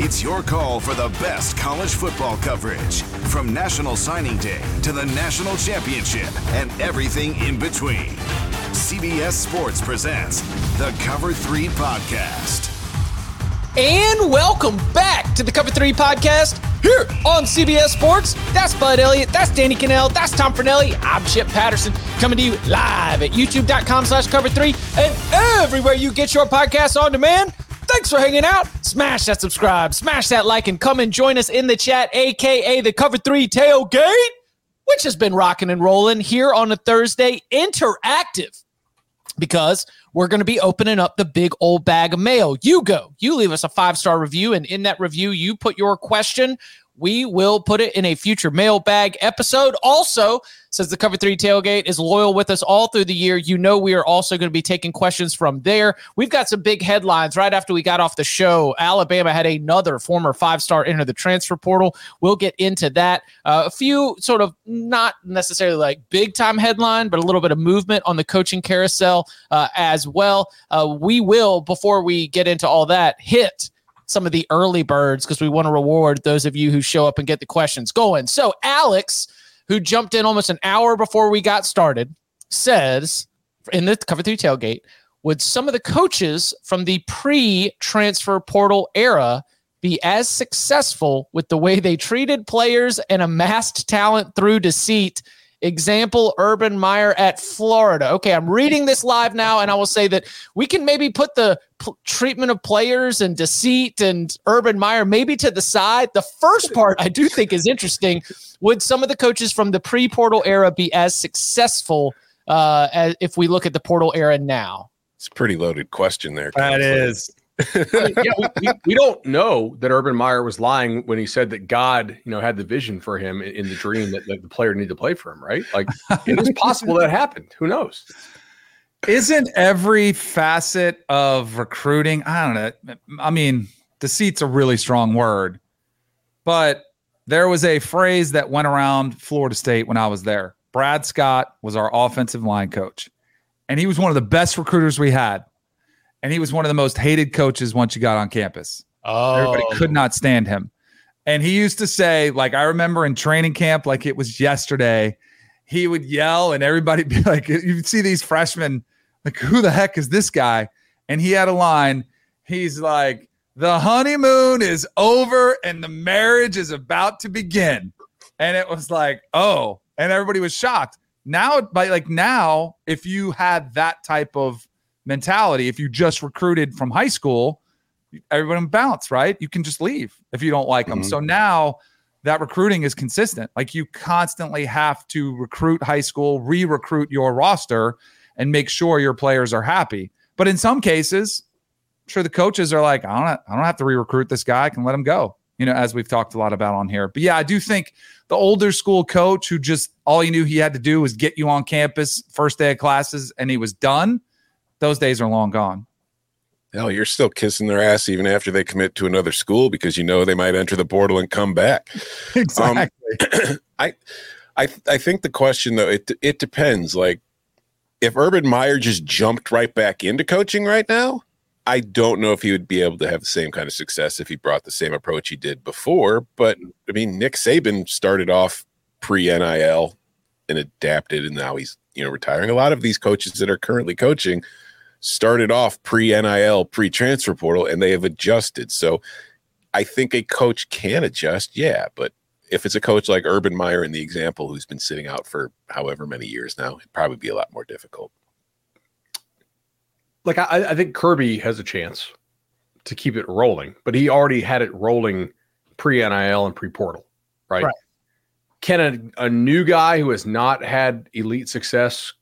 It's your call for the best college football coverage from National Signing Day to the National Championship and everything in between. CBS Sports presents the Cover 3 Podcast. And welcome back to the Cover 3 podcast here on CBS Sports. That's Bud Elliott. That's Danny Kanell. That's Tom Fornelli. I'm Chip Patterson coming to you live at youtube.com slash cover 3 and everywhere you get your podcasts on demand. Thanks for hanging out. Smash that subscribe, smash that like, and come and join us in the chat, aka the Cover 3 Tailgate, which has been rocking and rolling here on a Thursday. Interactive because we're going to be opening up the big old bag of mail. You go, you leave us a five star review, and in that review, you put your question. We will put it in a future mailbag episode. Also, says the Cover 3 Tailgate is loyal with us all through the year. You know, we are also going to be taking questions from there. We've got some big headlines right after we got off the show. Alabama had another former five star enter the transfer portal. We'll get into that. Uh, a few sort of not necessarily like big time headline, but a little bit of movement on the coaching carousel uh, as well. Uh, we will, before we get into all that, hit some of the early birds because we want to reward those of you who show up and get the questions going. So, Alex, who jumped in almost an hour before we got started, says in the cover three tailgate, would some of the coaches from the pre transfer portal era be as successful with the way they treated players and amassed talent through deceit Example Urban Meyer at Florida. Okay, I'm reading this live now, and I will say that we can maybe put the p- treatment of players and deceit and Urban Meyer maybe to the side. The first part I do think is interesting. Would some of the coaches from the pre portal era be as successful uh, as if we look at the portal era now? It's a pretty loaded question there. That is. Yeah, we, we, we, don't know that Urban Meyer was lying when he said that God, you know, had the vision for him in, in the dream that, that, the player needed to play for him, right? Like it is possible that happened. Who knows? Isn't every facet of recruiting? I don't know. I mean, deceit's a really strong word, but there was a phrase that went around Florida State when I was there. Brad Scott was our offensive line coach, and he was one of the best recruiters we had and he was one of the most hated coaches once you got on campus. Oh. Everybody could not stand him. And he used to say, like, I remember in training camp, like it was yesterday, he would yell, and everybody be like, you'd see these freshmen, like, who the heck is this guy? And he had a line. He's like, the honeymoon is over and the marriage is about to begin. And it was like, oh, and everybody was shocked. Now, by like now, if you had that type of mentality. If you just recruited from high school, everyone bounce, right? You can just leave if you don't like them. Mm-hmm. So now that recruiting is consistent. Like you constantly have to recruit high school, re recruit your roster, and make sure your players are happy. But in some cases, I'm sure the coaches are like, I don't, I don't have to re recruit this guy. I can let him go. You know, as we've talked a lot about on here. But yeah, I do think the older school coach who just all he knew he had to do was get you on campus first day of classes and he was done. Those days are long gone. Hell, you're still kissing their ass even after they commit to another school because you know they might enter the portal and come back. Exactly. Um, I, I, I think the question though it it depends. Like, if Urban Meyer just jumped right back into coaching right now, I don't know if he would be able to have the same kind of success if he brought the same approach he did before. But I mean, Nick Saban started off pre NIL and adapted, and now he's you know retiring. A lot of these coaches that are currently coaching started off pre NIL, pre transfer portal, and they have adjusted. So I think a coach can adjust, yeah. But if it's a coach like Urban Meyer in the example who's been sitting out for however many years now, it'd probably be a lot more difficult. Like I, I think Kirby has a chance to keep it rolling, but he already had it rolling pre NIL and pre portal, right? Right. Can a, a new guy who has not had elite success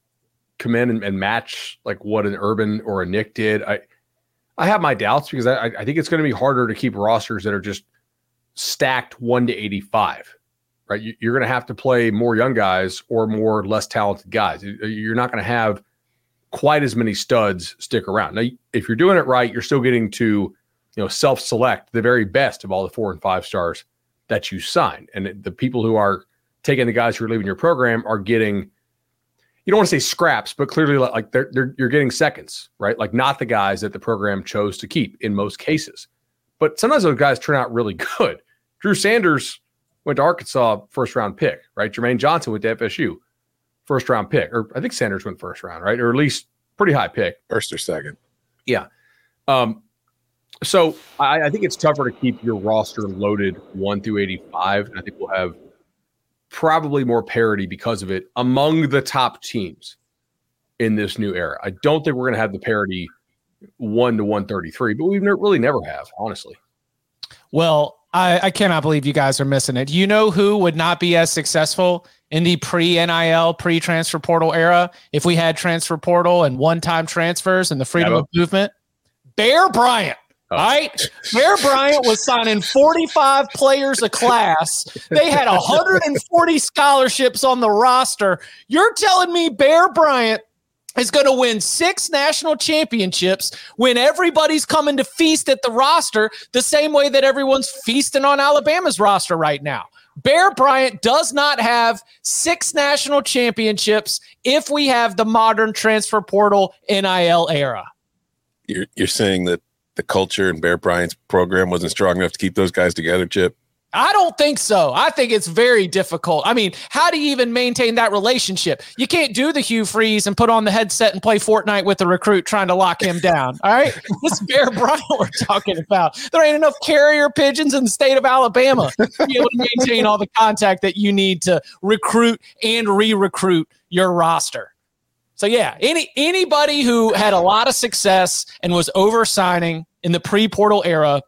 come in and, and match like what an Urban or a Nick did? I I have my doubts because I, I think it's going to be harder to keep rosters that are just stacked one to 85, right? You, you're going to have to play more young guys or more less talented guys. You- uh, You're not going to have quite as many studs stick around. Now, if you're doing it right, you're still getting to, you know, self-select the very best of all the four and five stars that you sign. And the people who are taking the guys who are leaving your program are getting you don't want to say scraps, but clearly like they're, they're you're getting seconds, right? Like not the guys that the program chose to keep in most cases. But sometimes those guys turn out really good. Drew Sanders went to Arkansas first round pick, right? Jermaine Johnson went to FSU first round pick, or I think Sanders went first round, right? Or at least pretty high pick. First or second. Yeah. Um, so I, I think it's tougher to keep your roster loaded one through 85. And I think we'll have probably more parity because of it among the top teams in this new era. I don't think we're going to have the parity one to 133, but we've ne- really never have, honestly. Well, I, I cannot believe you guys are missing it. You know who would not be as successful in the pre NIL, pre transfer portal era if we had transfer portal and one time transfers and the freedom Dabo. of movement? Bear Bryant. Oh. All right. Bear Bryant was signing 45 players a class. They had 140 scholarships on the roster. You're telling me Bear Bryant is going to win six national championships when everybody's coming to feast at the roster the same way that everyone's feasting on Alabama's roster right now. Bear Bryant does not have six national championships if we have the modern transfer portal NIL era. You're you're saying that the culture and Bear Bryant's program wasn't strong enough to keep those guys together, Chip. I don't think so. I think it's very difficult. I mean, how do you even maintain that relationship? You can't do the Hugh Freeze and put on the headset and play Fortnite with the recruit trying to lock him down. All right. This Bear Bryant we're talking about. There ain't enough carrier pigeons in the state of Alabama to be able to maintain all the contact that you need to recruit and re-recruit your roster. So yeah, any anybody who had a lot of success and was oversigning in the pre-portal era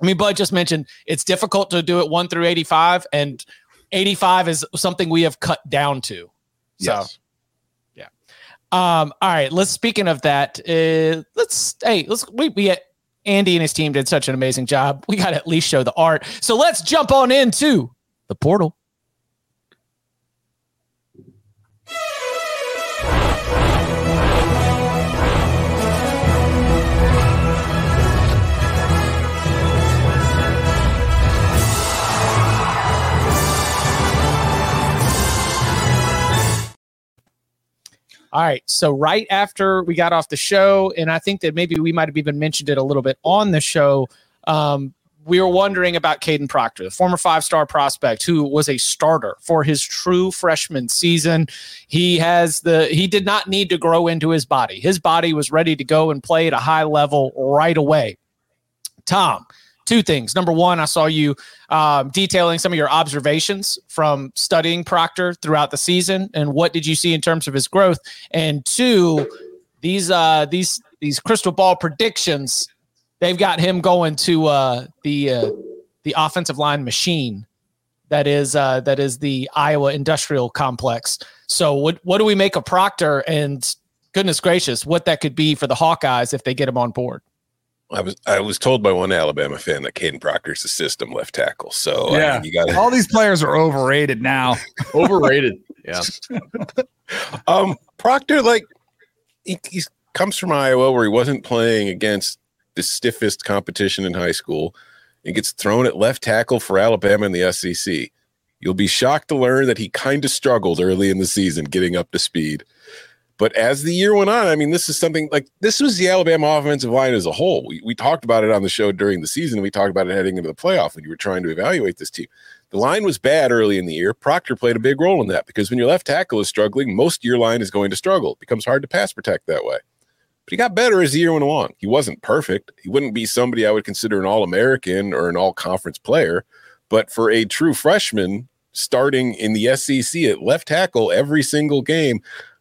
I mean, Bud just mentioned it's difficult to do it one through 85, and 85 is something we have cut down to. So, yeah. um, all right, let's speaking of that, uh, let's hey, let's we we Andy and his team did such an amazing job. We got to at least show the art. So let's jump on into the portal. All right. So right after we got off the show, and I think that maybe we might have even mentioned it a little bit on the show. Um, we were wondering about Kadyn Proctor, the former five-star prospect who was a starter for his true freshman season. He has the he did not need to grow into his body. His body was ready to go and play at a high level right away. Tom, two things. Number one, I saw you um, detailing some of your observations from studying Proctor throughout the season, and what did you see in terms of his growth? And two, these uh, these these crystal ball predictions, they've got him going to uh, the uh, the offensive line machine that is uh, that is the Iowa Industrial Complex. So what what do we make of Proctor and goodness gracious, what that could be for the Hawkeyes if they get him on board? I was I was told by one Alabama fan that Kadyn Proctor's the system left tackle. So yeah, I mean, you got all these players are overrated now. overrated. Yeah. um, Proctor, like he he's, comes from Iowa, where he wasn't playing against the stiffest competition in high school, and gets thrown at left tackle for Alabama in the SEC. You'll be shocked to learn that he kind of struggled early in the season getting up to speed. But as the year went on, I mean, this is something like this was the Alabama offensive line as a whole. We, we talked about it on the show during the season. We talked about it heading into the playoff when you were trying to evaluate this team. The line was bad early in the year. Proctor played a big role in that because when your left tackle is struggling, most of your line is going to struggle. It becomes hard to pass protect that way. But he got better as the year went along. He wasn't perfect. He wouldn't be somebody I would consider an all American or an all conference player. But for a true freshman starting in the SEC at left tackle every single game,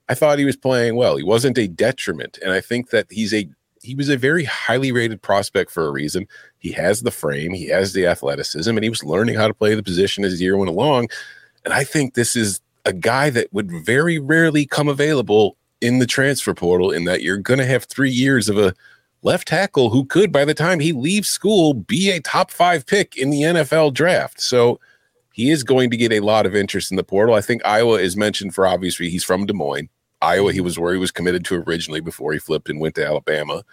I thought he was playing well. He wasn't a detriment. And I think that he's a he was a very highly rated prospect for a reason. He has the frame, he has the athleticism, and he was learning how to play the position as the year went along. And I think this is a guy that would very rarely come available in the transfer portal, in that you're going to have three years of a left tackle who could, by the time he leaves school, be a top five pick in the NFL draft. So he is going to get a lot of interest in the portal. I think Iowa is mentioned for obvious reasons. He's from Des Moines. Iowa, he was where he was committed to originally before he flipped and went to Alabama.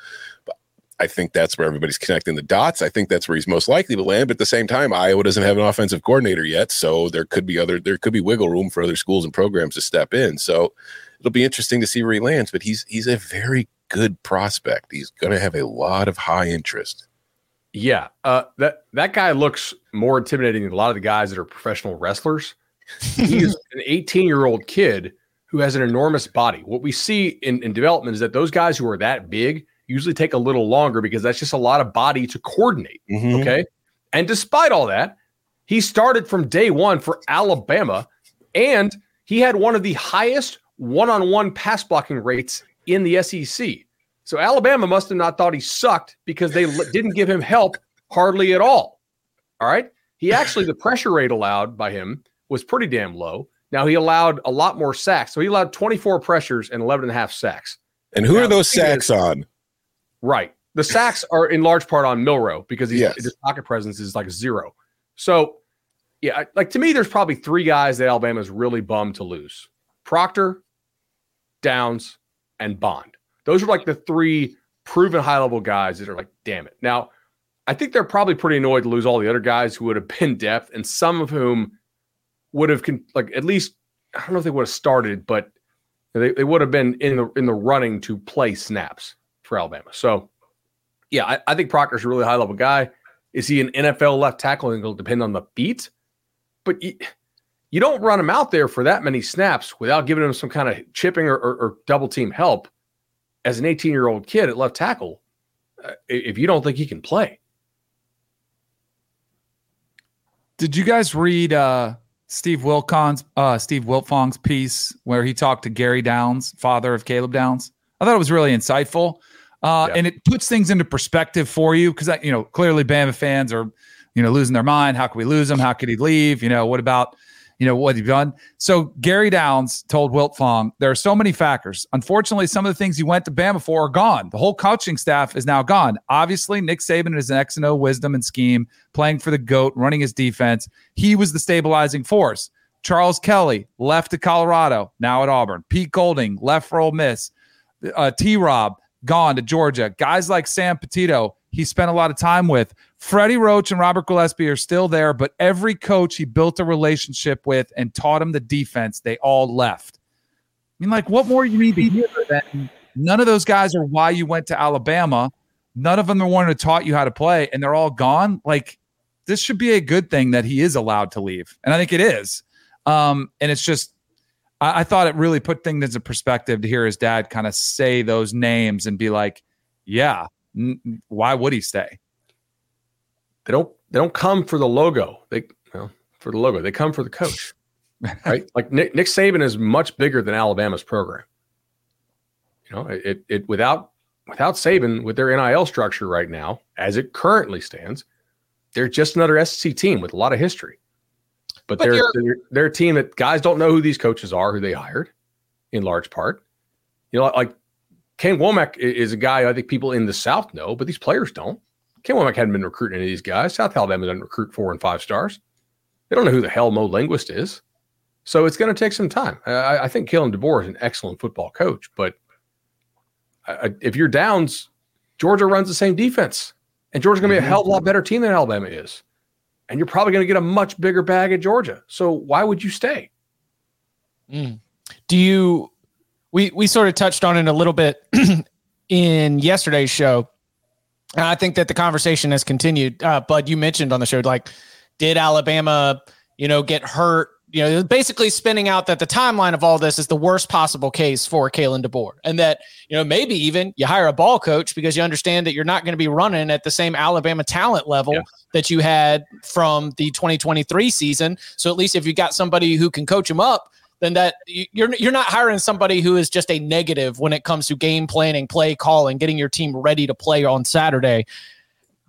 But I think that's where everybody's connecting the dots. I think that's where he's most likely to land. But at the same time, Iowa doesn't have an offensive coordinator yet, so there could be other there could be wiggle room for other schools and programs to step in. So it'll be interesting to see where he lands. But he's he's a very good prospect. He's going to have a lot of high interest. Yeah, uh, that that guy looks more intimidating than a lot of the guys that are professional wrestlers. He's an 18 year old kid who has an enormous body. What we see in, in development is that those guys who are that big usually take a little longer because that's just a lot of body to coordinate. Mm-hmm. Okay. And despite all that, he started from day one for Alabama and he had one of the highest one on one pass blocking rates in the SEC. So Alabama must have not thought he sucked because they didn't give him help hardly at all. All right. He actually, the pressure rate allowed by him was pretty damn low. Now he allowed a lot more sacks. So he allowed 24 pressures and 11 and a half sacks. And who now, are those sacks is, on? Right. The sacks are in large part on Milroe because he's, yes. his pocket presence is like zero. So, yeah, like to me, there's probably three guys that Alabama is really bummed to lose Proctor, Downs, and Bond. Those are like the three proven high level guys that are like, damn it. Now, I think they're probably pretty annoyed to lose all the other guys who would have been depth, and some of whom would have con- like at least I don't know if they would have started, but they, they would have been in the in the running to play snaps for Alabama. So yeah, I, I think Proctor's a really high level guy. Is he an NFL left tackle? And it'll depend on the beat. But you, you don't run him out there for that many snaps without giving him some kind of chipping or, or, or double team help as an 18 year old kid at left tackle uh, if you don't think he can play. Did you guys read uh, Steve Wiltfong's uh, Steve Wiltfong's piece where he talked to Gary Downs, father of Caleb Downs. I thought it was really insightful, uh, yeah. and it puts things into perspective for you because you know clearly Bama fans are you know losing their mind. How could we lose him? How could he leave? You know what about you know what he done? So Gary Downs told Wiltfong there are so many factors. Unfortunately, some of the things he went to Bama for are gone. The whole coaching staff is now gone. Obviously, Nick Saban is an X and O wisdom and scheme, playing for the goat, running his defense. He was the stabilizing force. Charles Kelly left to Colorado, now at Auburn. Pete Golding left for Ole Miss. Uh, T. Rob gone to Georgia. Guys like Sam Petitto, he spent a lot of time with. Freddie Roach and Robert Gillespie are still there, but every coach he built a relationship with and taught him the defense, they all left. I mean, like, what more you need to hear than none of those guys are why you went to Alabama. None of them are one who taught you how to play, and they're all gone. Like, this should be a good thing that he is allowed to leave. And I think it is. Um, and it's just, I, I thought it really put things into perspective to hear his dad kind of say those names and be like, yeah, n- why would he stay? They don't they don't come for the logo. They well, for the logo. They come for the coach. right? Like Nick, Nick Saban is much bigger than Alabama's program. You know, it it without without Saban with their NIL structure right now, as it currently stands, they're just another SEC team with a lot of history. but, but they're, they're, they're a team that guys don't know who these coaches are, who they hired, in large part. You know, like Ken Wommack is a guy I think people in the South know, but these players don't. Ken Wommack hadn't been recruiting any of these guys. South Alabama doesn't recruit four and five stars. They don't know who the hell Mo Linguist is. So it's going to take some time. I, I think Kalen DeBoer is an excellent football coach, but I, if you're downs, Georgia runs the same defense, and Georgia's going to be a mm-hmm. hell of a lot better team than Alabama is, and you're probably going to get a much bigger bag at Georgia. So why would you stay? Mm. Do you? We we sort of touched on it a little bit in yesterday's show. I think that the conversation has continued. Uh, Bud, you mentioned on the show, like, did Alabama, you know, get hurt you know, basically spinning out that the timeline of all this is the worst possible case for Kalen DeBoer. And that, you know, maybe even you hire a ball coach because you understand that you're not going to be running at the same Alabama talent level yeah. that you had from the 2023 season. So at least if you got somebody who can coach them up, then that you're you're not hiring somebody who is just a negative when it comes to game planning, play calling, getting your team ready to play on Saturday.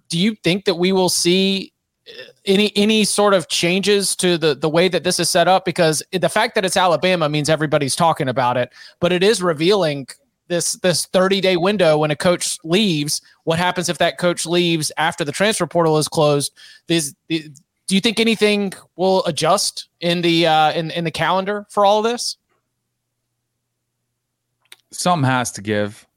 Do you think that we will see uh, any any sort of changes to the the way that this is set up because the fact that it's Alabama means everybody's talking about it, but it is revealing this this 30 day window when a coach leaves. What happens if that coach leaves after the transfer portal is closed? These, do you think anything will adjust in the uh, in in the calendar for all of this? Something has to give.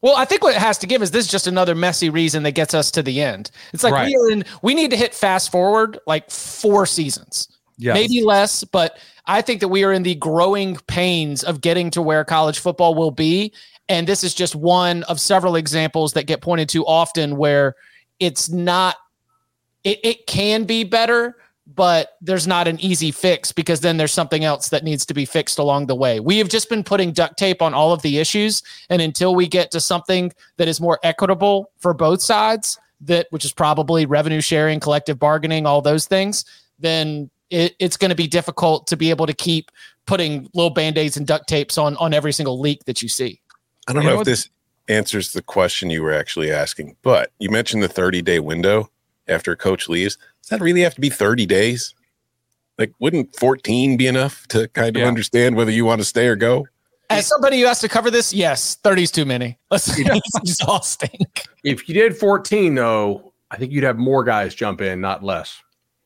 Well, I think what it has to give is this is just another messy reason that gets us to the end. It's like right. we are in we need to hit fast forward like four seasons. Yes. Maybe less, but I think that we are in the growing pains of getting to where college football will be. And this is just one of several examples that get pointed to often where it's not it, it can be better, but there's not an easy fix because then there's something else that needs to be fixed along the way. We have just been putting duct tape on all of the issues, and until we get to something that is more equitable for both sides, that which is probably revenue sharing, collective bargaining, all those things, then it, it's going to be difficult to be able to keep putting little band-aids and duct tapes on on every single leak that you see. I don't you know, know if this answers the question you were actually asking, but you mentioned the 30 day window after a coach leaves. Does that really have to be 30 days? Like, wouldn't 14 be enough to kind of yeah. understand whether you want to stay or go? As somebody who has to cover this, yes, 30 is too many. Let's exhausting. If you did 14, though, I think you'd have more guys jump in, not less.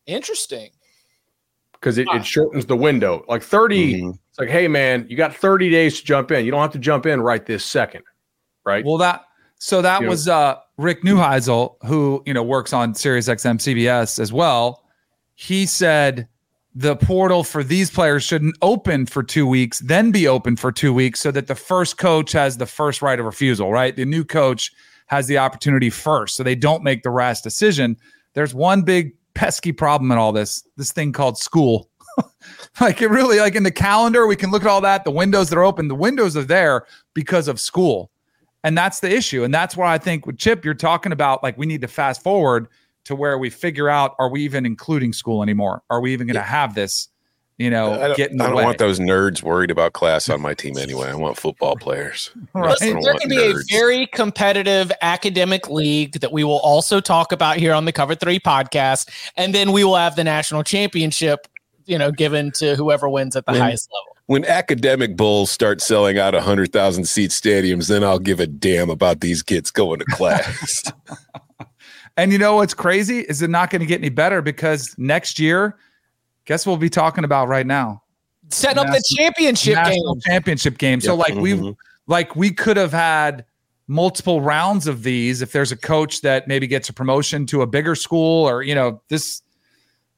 Interesting. Because it, it, shortens the window. Like 30, mm-hmm. it's like, hey, man, you got 30 days to jump in. You don't have to jump in right this second. Right. Well, that so that you was uh, Rick Neuheisel, who you know works on Sirius XM CBS as well. He said the portal for these players shouldn't open for two weeks, then be open for two weeks, so that the first coach has the first right of refusal. Right, the new coach has the opportunity first, so they don't make the rash decision. There's one big pesky problem in all this. This thing called school. like it really like in the calendar we can look at all that the windows that are open the windows are there because of school and that's the issue. And that's why I think with Chip, you're talking about like we need to fast forward to where we figure out are we even including school anymore? Are we even going to have this? You know, I don't, I don't want those nerds worried about class on my team anyway. I want football players. right. Listen, there can be nerds. a very competitive academic league that we will also talk about here on the Cover Three podcast, and then we will have the national championship, you know, given to whoever wins at the highest level when academic bulls start selling out 100,000 seat stadiums, then I'll give a damn about these kids going to class. and you know what's crazy is it not going to get any better because next year, guess what we'll be talking about right now? Setting up the championship game. Championship game. So like mm-hmm. we like we could have had multiple rounds of these if there's a coach that maybe gets a promotion to a bigger school or you know this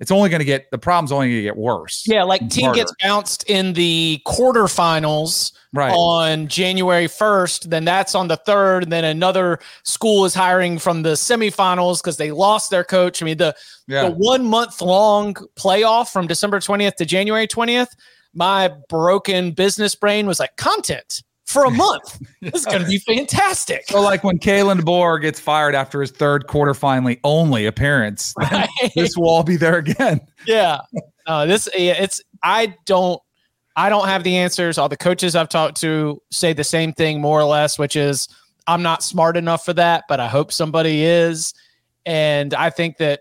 it's only going to get the problem's only going to get worse. Yeah, like team harder. gets bounced in the quarterfinals right. on January 1st, then that's on the 3rd, and then another school is hiring from the semifinals because they lost their coach. I mean, the yeah. the 1 month long playoff from December 20th to January 20th, my broken business brain was like content for a month. this is going to be fantastic. So, like when Kalen DeBoer gets fired after his third quarter finally only appearance, right. this will all be there again. Yeah. Uh, this it's I don't I don't have the answers. All the coaches I've talked to say the same thing more or less, which is I'm not smart enough for that, but I hope somebody is. And I think that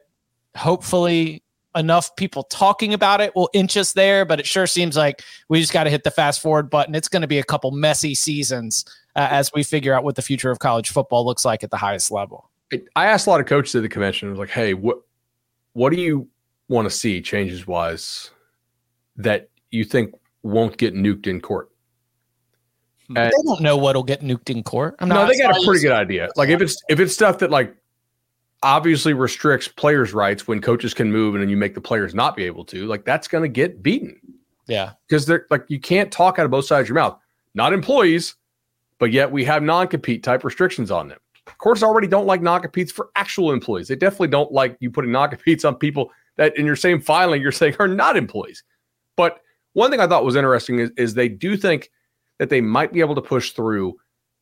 hopefully enough people talking about it will inch us there, but it sure seems like we just got to hit the fast forward button. It's going to be a couple messy seasons uh, as we figure out what the future of college football looks like at the highest level. I asked a lot of coaches at the convention. I was like, "Hey, what what do you want to see changes wise that you think won't get nuked in court?" And, they don't know what'll get nuked in court. I'm no, they got a pretty good idea. Like if it's if it's stuff that like obviously restricts players' rights when coaches can move and then you make the players not be able to, like that's going to get beaten. Yeah. Because they're like, you can't talk out of both sides of your mouth. Not employees, but yet we have non compete type restrictions on them. Courts already don't like non competes for actual employees. They definitely don't like you putting non competes on people that in your same filing you're saying are not employees. But one thing I thought was interesting is, is they do think that they might be able to push through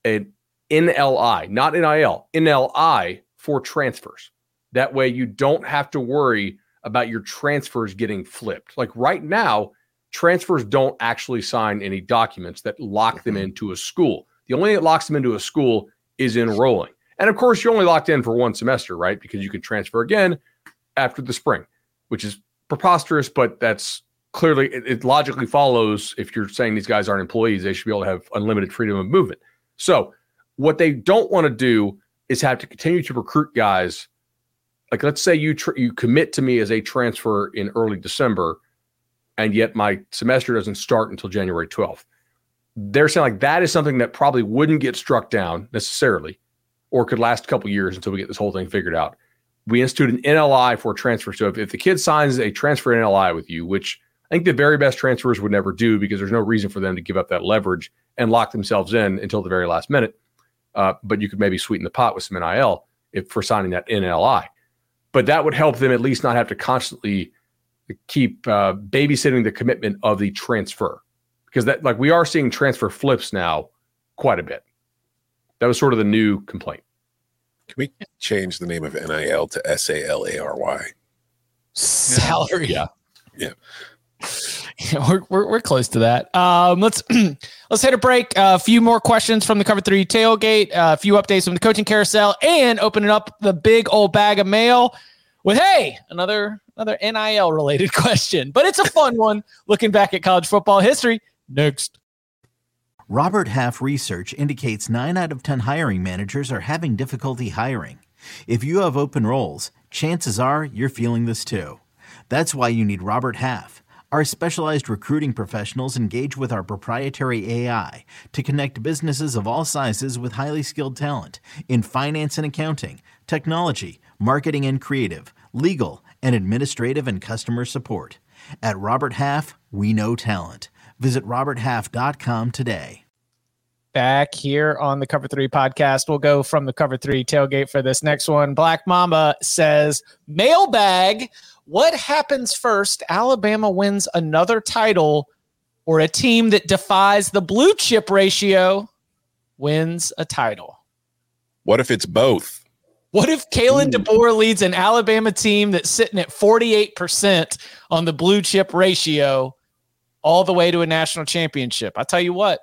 an NLI, not NIL, NLI for transfers. That way you don't have to worry about your transfers getting flipped. Like right now, transfers don't actually sign any documents that lock them mm-hmm. into a school. The only thing that locks them into a school is enrolling. And of course, you're only locked in for one semester, right? Because you can transfer again after the spring, which is preposterous, but that's clearly it, it logically follows if you're saying these guys aren't employees, they should be able to have unlimited freedom of movement. So, what they don't want to do is have to continue to recruit guys. Like, let's say you tr- you commit to me as a transfer in early December, and yet my semester doesn't start until January 12th. They're saying like that is something that probably wouldn't get struck down necessarily, or could last a couple years until we get this whole thing figured out. We institute an NLI for transfer. So if, if the kid signs a transfer NLI with you, which I think the very best transfers would never do because there's no reason for them to give up that leverage and lock themselves in until the very last minute. Uh, but you could maybe sweeten the pot with some NIL if for signing that NLI. But that would help them at least not have to constantly keep uh, babysitting the commitment of the transfer because that like we are seeing transfer flips now quite a bit. That was sort of the new complaint. Can we change the name of NIL to S A L A R Y? Salary. Yeah. Yeah. we're, we're, we're close to that. Um, let's let's hit a break. A few more questions from the Cover Three tailgate. A few updates from the coaching carousel, and opening up the big old bag of mail with hey another another NIL related question, but it's a fun one. Looking back at college football history. Next. Robert Half research indicates nine out of ten hiring managers are having difficulty hiring. If you have open roles, chances are you're feeling this too. That's why you need Robert Half. Our specialized recruiting professionals engage with our proprietary AI to connect businesses of all sizes with highly skilled talent in finance and accounting, technology, marketing and creative, legal, and administrative and customer support. At Robert Half, we know talent. Visit RobertHalf.com today. Back here on the Cover 3 podcast, we'll go from the Cover 3 tailgate for this next one. Black Mama says, mailbag what happens first? Alabama wins another title, or a team that defies the blue chip ratio wins a title? What if it's both? What if Kalen DeBoer leads an Alabama team that's sitting at 48% on the blue chip ratio all the way to a national championship? I tell you what,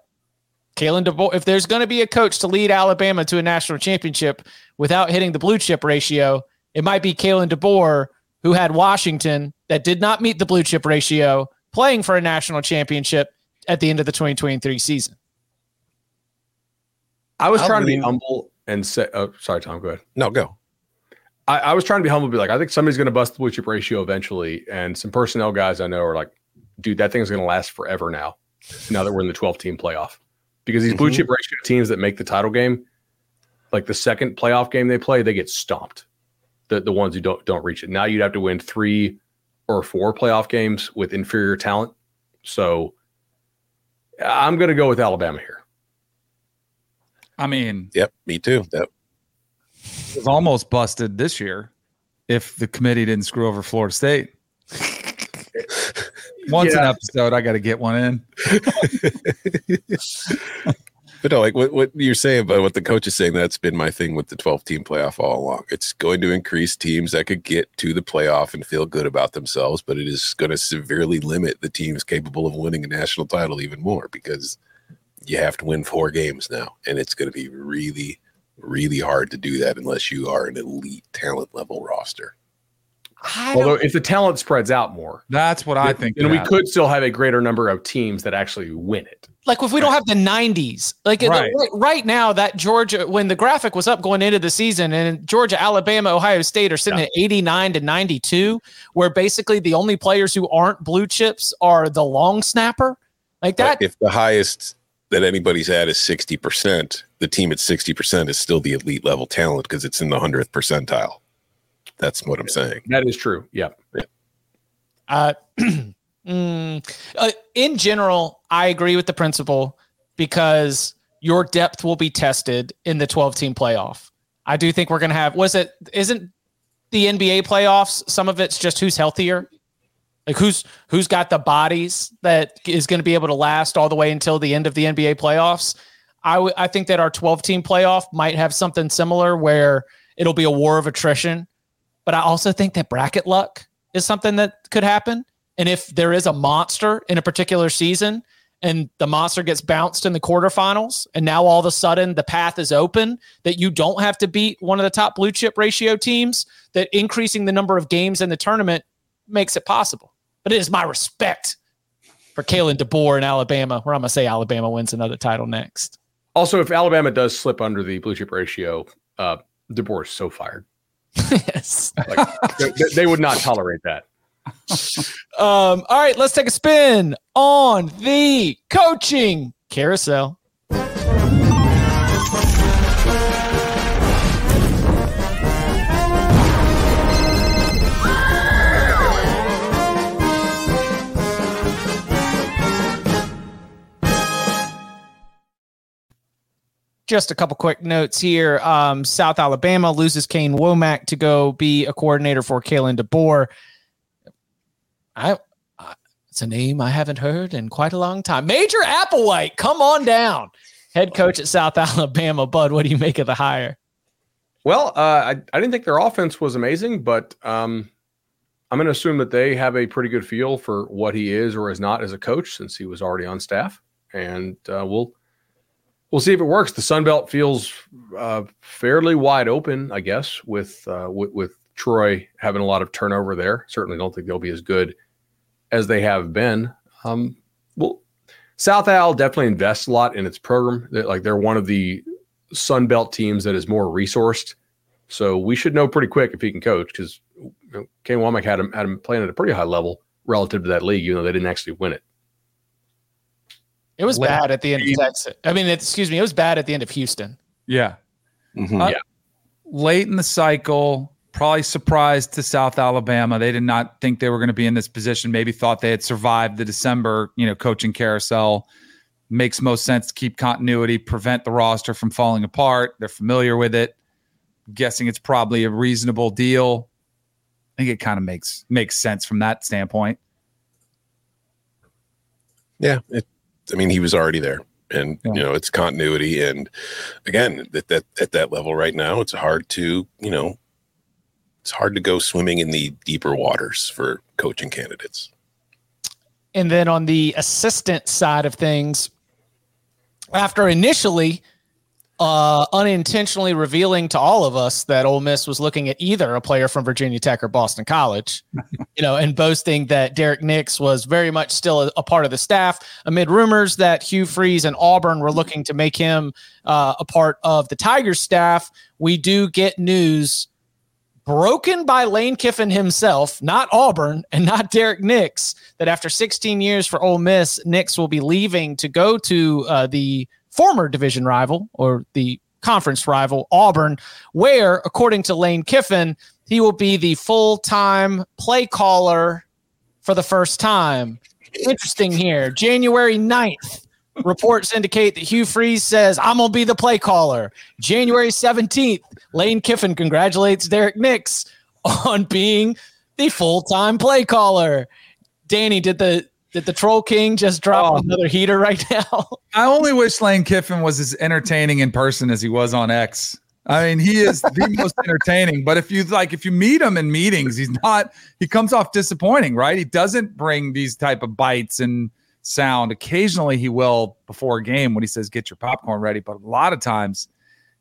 Kalen DeBoer, if there's going to be a coach to lead Alabama to a national championship without hitting the blue chip ratio, it might be Kalen DeBoer who had Washington that did not meet the blue chip ratio playing for a national championship at the end of the 2023 season. I was trying to be humble and say, oh, sorry, Tom, go ahead. No, go. I, I was trying to be humble, be like, I think somebody's going to bust the blue chip ratio eventually. And some personnel guys I know are like, dude, that thing's going to last forever now, now that we're in the 12 team playoff. Because these mm-hmm. blue chip ratio teams that make the title game, like the second playoff game they play, they get stomped the the ones who don't don't reach it. Now you'd have to win three or four playoff games with inferior talent. So I'm going to go with Alabama here. I mean, yep, me too. Yep. It was almost busted this year if the committee didn't screw over Florida State. Once yeah. an episode, I got to get one in. But no, like what, what you're saying about what the coach is saying, that's been my thing with the 12 team playoff all along. It's going to increase teams that could get to the playoff and feel good about themselves, but it is going to severely limit the teams capable of winning a national title even more because you have to win four games now. And it's going to be really, really hard to do that unless you are an elite talent level roster. Although if the talent spreads out more, That's what I think. And we happen. could still have a greater number of teams that actually win it. Like if we don't have the 90s, like Right. right. right now, that Georgia, when the graphic was up going into the season, and Georgia, Alabama, Ohio State are sitting at 89 to 92, where basically the only players who aren't blue chips are the long snapper. Like that, But if the highest that anybody's at is 60%, the team at 60% is still the elite level talent because it's in the 100th percentile. That's what I'm saying. That is true. Yeah. Uh, mm, uh, in general, I agree with the principle because your depth will be tested in the 12 team playoff. I do think we're going to have, was it, isn't the NBA playoffs, some of it's just who's healthier? Like who's who's got the bodies that is going to be able to last all the way until the end of the NBA playoffs. I w- I think that our 12 team playoff might have something similar where it'll be a war of attrition. But I also think that bracket luck is something that could happen. And if there is a monster in a particular season and the monster gets bounced in the quarterfinals, and now all of a sudden the path is open that you don't have to beat one of the top blue chip ratio teams, that increasing the number of games in the tournament makes it possible. But it is my respect for Kalen DeBoer in Alabama, where I'm going to say Alabama wins another title next. Also, if Alabama does slip under the blue chip ratio, uh, DeBoer is so fired. yes. Like, they, they would not tolerate that. Um, all right, let's take a spin on the coaching carousel. Just a couple quick notes here. Um, South Alabama loses Kane Wommack to go be a coordinator for Kalen DeBoer. I, I it's a name I haven't heard in quite a long time. Major Applewhite, come on down. Head coach at South Alabama. Bud, what do you make of the hire? Well, uh, I, I didn't think their offense was amazing, but um, I'm going to assume that they have a pretty good feel for what he is or is not as a coach since he was already on staff, and uh, we'll we'll see if it works. The Sun Belt feels uh, fairly wide open, I guess, with, uh, with with Troy having a lot of turnover there. Certainly, don't think they'll be as good as they have been. Um, well, South Al definitely invests a lot in its program. That like they're one of the Sun Belt teams that is more resourced. So we should know pretty quick if he can coach because you know, Kane Wommack had him had him playing at a pretty high level relative to that league, even though they didn't actually win it. It was Late- bad at the end of Texas. I mean, it, excuse me, it was bad at the end of Houston. Yeah. Mhm. Uh, Yeah. Late in the cycle, probably surprised to South Alabama. They did not think they were going to be in this position. Maybe thought they had survived the December, you know, coaching carousel. Makes most sense to keep continuity, prevent the roster from falling apart. They're familiar with it. Guessing it's probably a reasonable deal. I think it kind of makes makes sense from that standpoint. Yeah, it, I mean, he was already there, and Yeah. you know, it's continuity. And again, at that at that level right now, it's hard to you know, it's hard to go swimming in the deeper waters for coaching candidates. And then on the assistant side of things, after initially uh, unintentionally revealing to all of us that Ole Miss was looking at either a player from Virginia Tech or Boston College, you know, and boasting that Derrick Nix was very much still a, a part of the staff, amid rumors that Hugh Freeze and Auburn were looking to make him uh, a part of the Tigers staff, we do get news broken by Lane Kiffin himself, not Auburn and not Derrick Nix, that after 16 years for Ole Miss, Nix will be leaving to go to uh, the former division rival or the conference rival, Auburn, where, according to Lane Kiffin, he will be the full time play caller for the first time. Interesting here. January 9th, reports indicate that Hugh Freeze says, I'm going to be the play caller. January 17th, Lane Kiffin congratulates Derrick Nix on being the full time play caller. Danny, did the did the Troll King just drop Oh. another heater right now? I only wish Lane Kiffin was as entertaining in person as he was on X. I mean, he is the most entertaining. But if you like, if you meet him in meetings, he's not. He comes off disappointing, right? He doesn't bring these type of bites and sound. Occasionally, he will before a game when he says, "Get your popcorn ready." But a lot of times,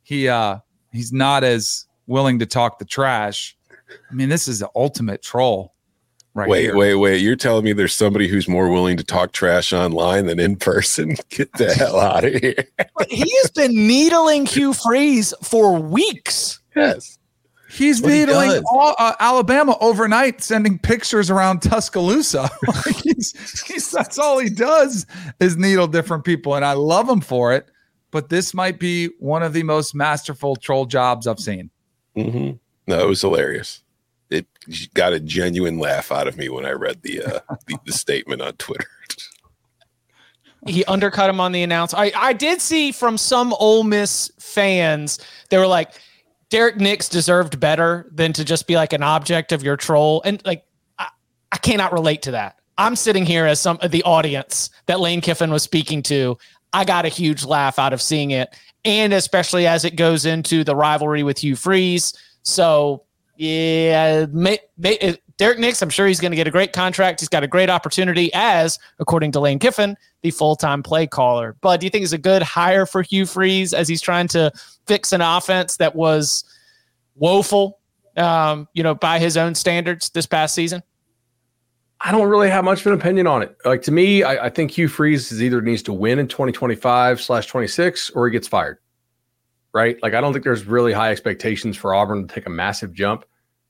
he uh he's not as willing to talk the trash I mean, this is the ultimate troll. Right wait, here. wait, wait. You're telling me there's somebody who's more willing to talk trash online than in person? Get the hell out of here. But he has been needling Hugh Freeze for weeks. Yes. He's what he needling does. all, uh, Alabama overnight, sending pictures around Tuscaloosa. like he's, he's, that's all he does is needle different people, and I love him for it. But this might be one of the most masterful troll jobs I've seen. hmm No, it was hilarious. It got a genuine laugh out of me when I read the uh, the, the statement on Twitter. he undercut him on the announce. I, I did see from some Ole Miss fans, they were like, Derrick Nix deserved better than to just be like an object of your troll. And like, I, I cannot relate to that. I'm sitting here as some of the audience that Lane Kiffin was speaking to. I got a huge laugh out of seeing it. And especially as it goes into the rivalry with Hugh Freeze. So, yeah, may, may, Derrick Nix, I'm sure he's going to get a great contract. He's got a great opportunity as, according to Lane Kiffin, the full-time play caller. But do you think it's a good hire for Hugh Freeze as he's trying to fix an offense that was woeful, um, you know, by his own standards this past season? I don't really have much of an opinion on it. Like to me, I, I think Hugh Freeze is either needs to win in 2025 slash 26 or he gets fired. Right. Like I don't think there's really high expectations for Auburn to take a massive jump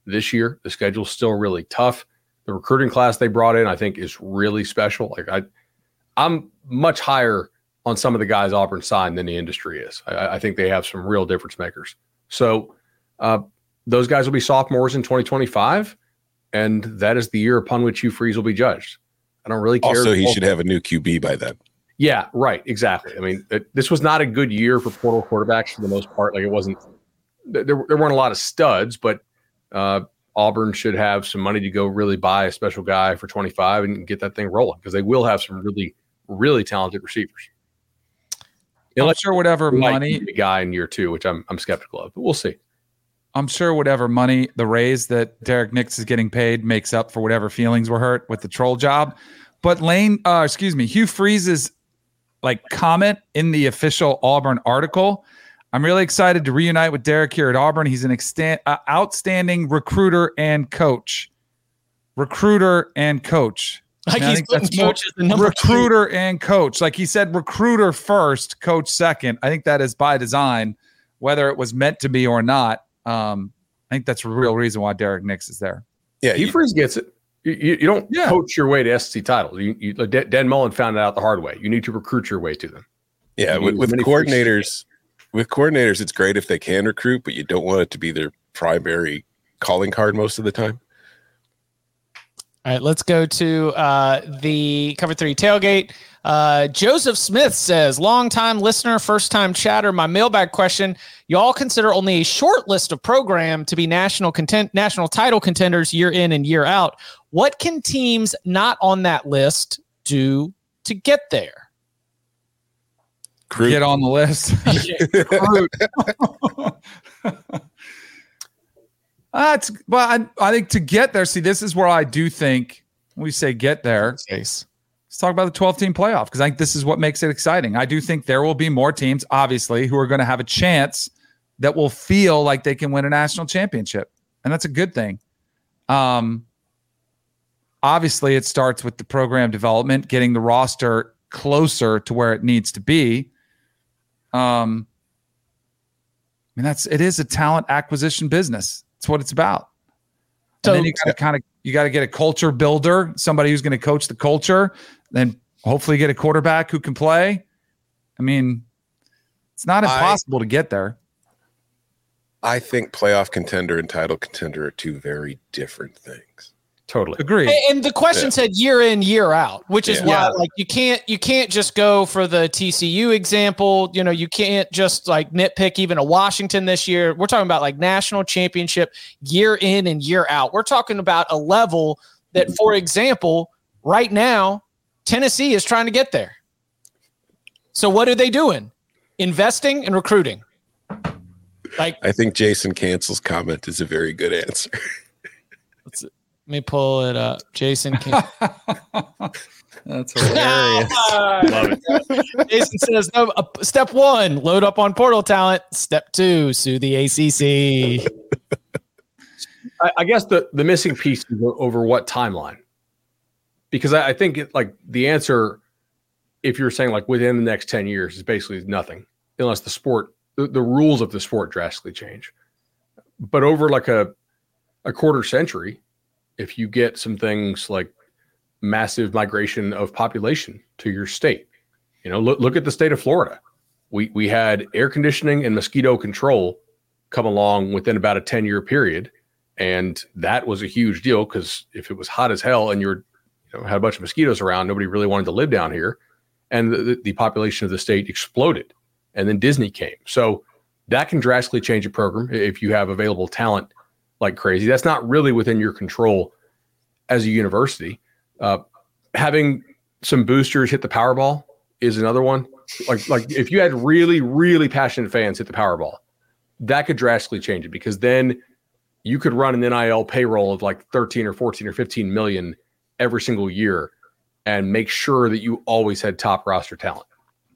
this year. The schedule's still really tough. The recruiting class they brought in, I think, is really special. Like I I'm much higher on some of the guys Auburn signed than the industry is. I, I think they have some real difference makers. So uh, those guys will be sophomores in 2025 and that is the year upon which Hugh Freeze will be judged. I don't really care. Also, he should have a new QB by then. Yeah, right. Exactly. I mean, it, this was not a good year for portal quarterbacks for the most part. Like it wasn't. There, there weren't a lot of studs, but uh, Auburn should have some money to go really buy a special guy for twenty five and get that thing rolling because they will have some really, really talented receivers. I'm sure whatever money a guy in year two, which I'm I'm skeptical of, but we'll see. I'm sure whatever money, the raise that Derrick Nix is getting paid makes up for whatever feelings were hurt with the troll job. But Lane, uh, excuse me, Hugh Freeze's like comment in the official Auburn article. I'm really excited to reunite with Derrick here at Auburn. He's an extant, uh, outstanding recruiter and coach. Recruiter and coach. Like And he's think putting that's more- coaches in number two. recruiter and coach. Like he said, recruiter first, coach second. I think that is by design, whether it was meant to be or not. Um, I think that's a real reason why Derrick Nix is there. Yeah, Hugh you- Freeze gets it. You, you, you don't Yeah. coach your way to SEC titles. You, you, like Dan Dan Mullen found it out the hard way. You need to recruit your way to them. yeah. With, with many freaks. coordinators, with coordinators, it's great if they can recruit, but you don't want it to be their primary calling card most of the time. All right, let's go to uh, the cover three tailgate. Uh, Joseph Smith says, long time listener, first time chatter. My mailbag question: Y'all consider only a short list of program to be national content, national title contenders year in and year out. What can teams not on that list do to get there? Recruit. Get on the list. That's but I, I think to get there. See, this is where I do think we say get there. Case. Let's talk about the 12 team playoff because I think this is what makes it exciting. I do think there will be more teams, obviously, who are going to have a chance that will feel like they can win a national championship. And that's a good thing. Um, obviously, it starts with the program development, getting the roster closer to where it needs to be. Um, I mean, that's it is a talent acquisition business. That's what it's about. So- and then you got to kind of you got to get a culture builder, somebody who's going to coach the culture, then hopefully get a quarterback who can play. I mean, it's not I- impossible to get there. I think playoff contender and title contender are two very different things. Totally. Agree. And- And the question Yeah. said year in, year out, which is Yeah. why Yeah. like you can't you can't just go for the TCU example. You know, you can't just like nitpick even a Washington this year. We're talking about like national championship year in and year out. We're talking about a level that, for example, right now, Tennessee is trying to get there. So what are they doing? Investing and recruiting. Like I think Jason Cancel's comment is a very good answer. Let me pull it up. Jason can That's hilarious. Love it. Jason says, no, uh, step one, load up on portal talent. Step two, sue the ACC. I, I guess the the missing piece is over what timeline, because I, I think it, like the answer, if you're saying like within the next ten years, is basically nothing unless the sport the, the rules of the sport drastically change. But over like a a quarter century, if you get some things like massive migration of population to your state, you know, look look at the state of Florida. We we had air conditioning and mosquito control come along within about a 10 year period. And that was a huge deal because if it was hot as hell and you're you know, had a bunch of mosquitoes around, nobody really wanted to live down here. And the, the population of the state exploded. And then Disney came. So that can drastically change a program if you have available talent like crazy. That's not really within your control as a university. Uh, having some boosters hit the Powerball is another one. Like like if you had really really passionate fans hit the Powerball, that could drastically change it because then you could run an NIL payroll of like 13 or 14 or 15 million every single year and make sure that you always had top roster talent.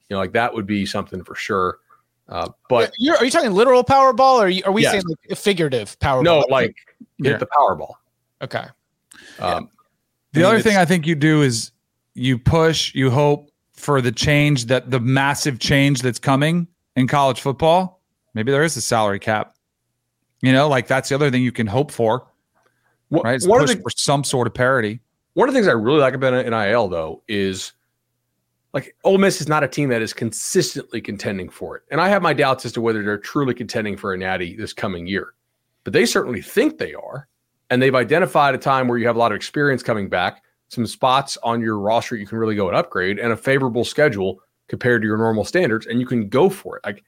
You know, like that would be something for sure. Uh, but You're, are you talking literal Powerball or are, you, are we Yes. saying like figurative Powerball? no, like Yeah. the Powerball. okay. Um, The I mean, other thing I think you do is you push, you hope for the change that the massive change that's coming in college football. Maybe there is a salary cap. You know, like that's the other thing you can hope for, wh- right? Is one of push the for some sort of parity. One of the things I really like about NIL though is like Ole Miss is not a team that is consistently contending for it, and I have my doubts as to whether they're truly contending for a natty this coming year. But they certainly think they are, and they've identified a time where you have a lot of experience coming back, some spots on your roster you can really go and upgrade, and a favorable schedule compared to your normal standards, and you can go for it. Like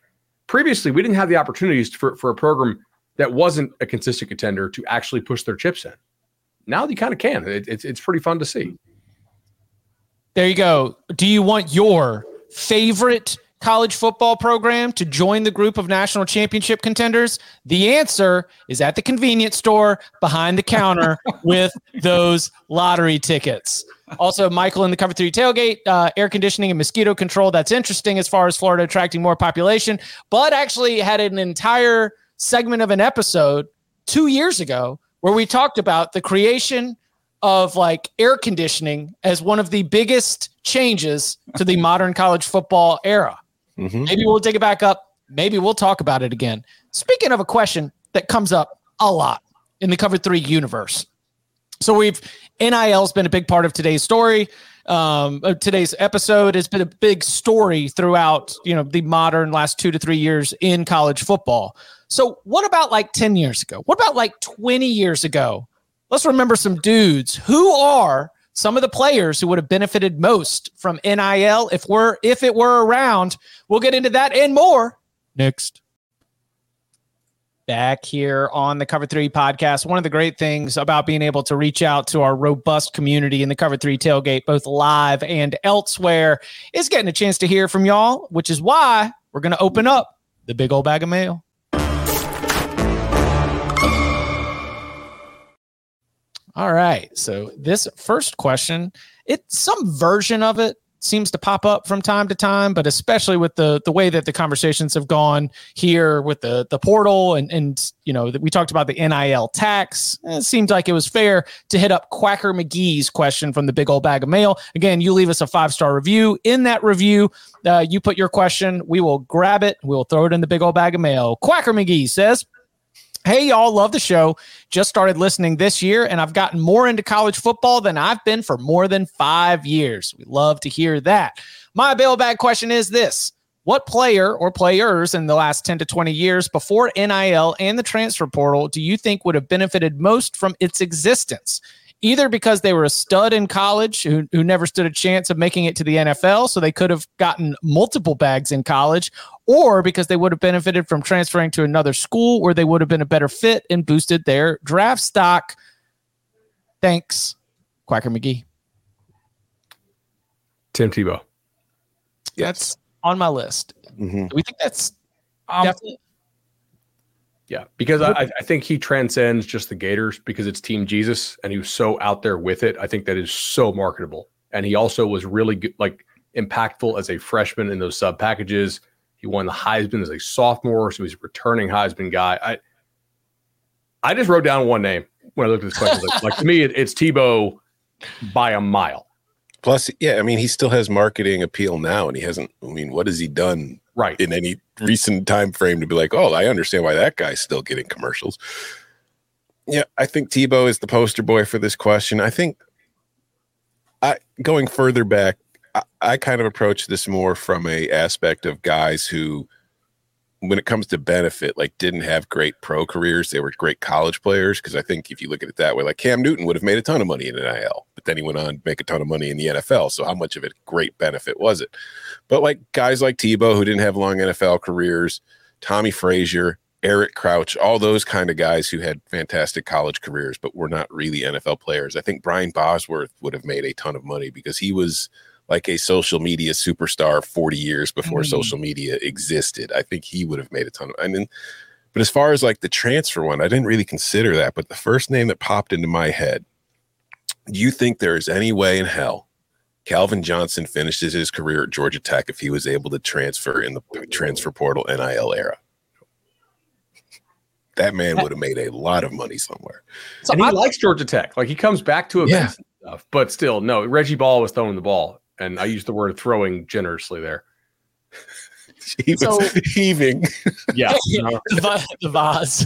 previously, we didn't have the opportunities for for a program that wasn't a consistent contender to actually push their chips in now you kind of can. It, it's it's pretty fun to see. There you go. Do you want your favorite college football program to join the group of national championship contenders? The answer is at the convenience store behind the counter with those lottery tickets. Also, Michael in the cover three tailgate, uh, air conditioning and mosquito control. That's interesting as far as Florida attracting more population, but actually had an entire segment of an episode two years ago where we talked about the creation of like air conditioning as one of the biggest changes to the modern college football era. Mhm. Maybe we'll take it back up. Maybe we'll talk about it again. Speaking of a question that comes up a lot in the cover three universe. So we've NIL's been a big part of today's story. Um, today's episode has been a big story throughout, you know, the modern last two to three years in college football. So what about like 10 years ago? What about like 20 years ago? Let's remember some dudes. Who are some of the players who would have benefited most from NIL if we're if it were around? We'll get into that and more next. Back here on the Cover Three podcast. One of the great things about being able to reach out to our robust community in the Cover Three tailgate, both live and elsewhere, is getting a chance to hear from y'all, which is why we're going to open up the big old bag of mail. All right. So this first question, it some version of it seems to pop up from time to time, but especially with the the way that the conversations have gone here with the the portal and and you know that we talked about the NIL tax. It seemed like it was fair to hit up Quacker McGee's question from the big old bag of mail. Again, you leave us a five star review. In that review, uh, you put your question. We will grab it. We'll throw it in the big old bag of mail. Quacker McGee says. Hey, y'all, love the show. Just started listening this year, and I've gotten more into college football than I've been for more than five years. We love to hear that. My bailbag question is this What player or players in the last 10 to 20 years before NIL and the transfer portal do you think would have benefited most from its existence? Either because they were a stud in college who, who never stood a chance of making it to the NFL, so they could have gotten multiple bags in college, or because they would have benefited from transferring to another school where they would have been a better fit and boosted their draft stock. Thanks, Quacker McGee. Tim Tebow. That's on my list. Mhm. We think that's Um, definitely? Yeah, because I, I think he transcends just the Gators because it's Team Jesus, and he was so out there with it. I think that is so marketable, and he also was really good, like impactful as a freshman in those sub packages. He won the Heisman as a sophomore, so he's a returning Heisman guy. I I just wrote down one name when I looked at this question. like, like, to me, it, it's Tebow by a mile. Plus, yeah, I mean, he still has marketing appeal now, and he hasn't. I mean, what has he done right in any mm. recent time frame to be like, oh, I understand why that guy's still getting commercials. Yeah, I think Tebow is the poster boy for this question. I think I going further back, I, I kind of approach this more from a aspect of guys who when it comes to benefit, like didn't have great pro careers. They were great college players. Cause I think if you look at it that way, like Cam Newton would have made a ton of money in NIL, but then he went on to make a ton of money in the NFL. So how much of a great benefit was it? But like guys like Tebow who didn't have long NFL careers, Tommie Frazier, Eric Crouch, all those kind of guys who had fantastic college careers, but were not really NFL players. I think Brian Bosworth would have made a ton of money because he was like a social media superstar 40 years before mm. social media existed. I think he would have made a ton of I mean but as far as like the transfer one, I didn't really consider that. But the first name that popped into my head, do you think there is any way in hell Calvin Johnson finishes his career at Georgia Tech if he was able to transfer in the transfer portal NIL era? That man would have made a lot of money somewhere. So and he I, likes Georgia Tech. Like he comes back to events yeah. stuff, but still, no, Reggie Ball was throwing the ball and I use the word throwing generously there. he was heaving. Yeah, the, the vase.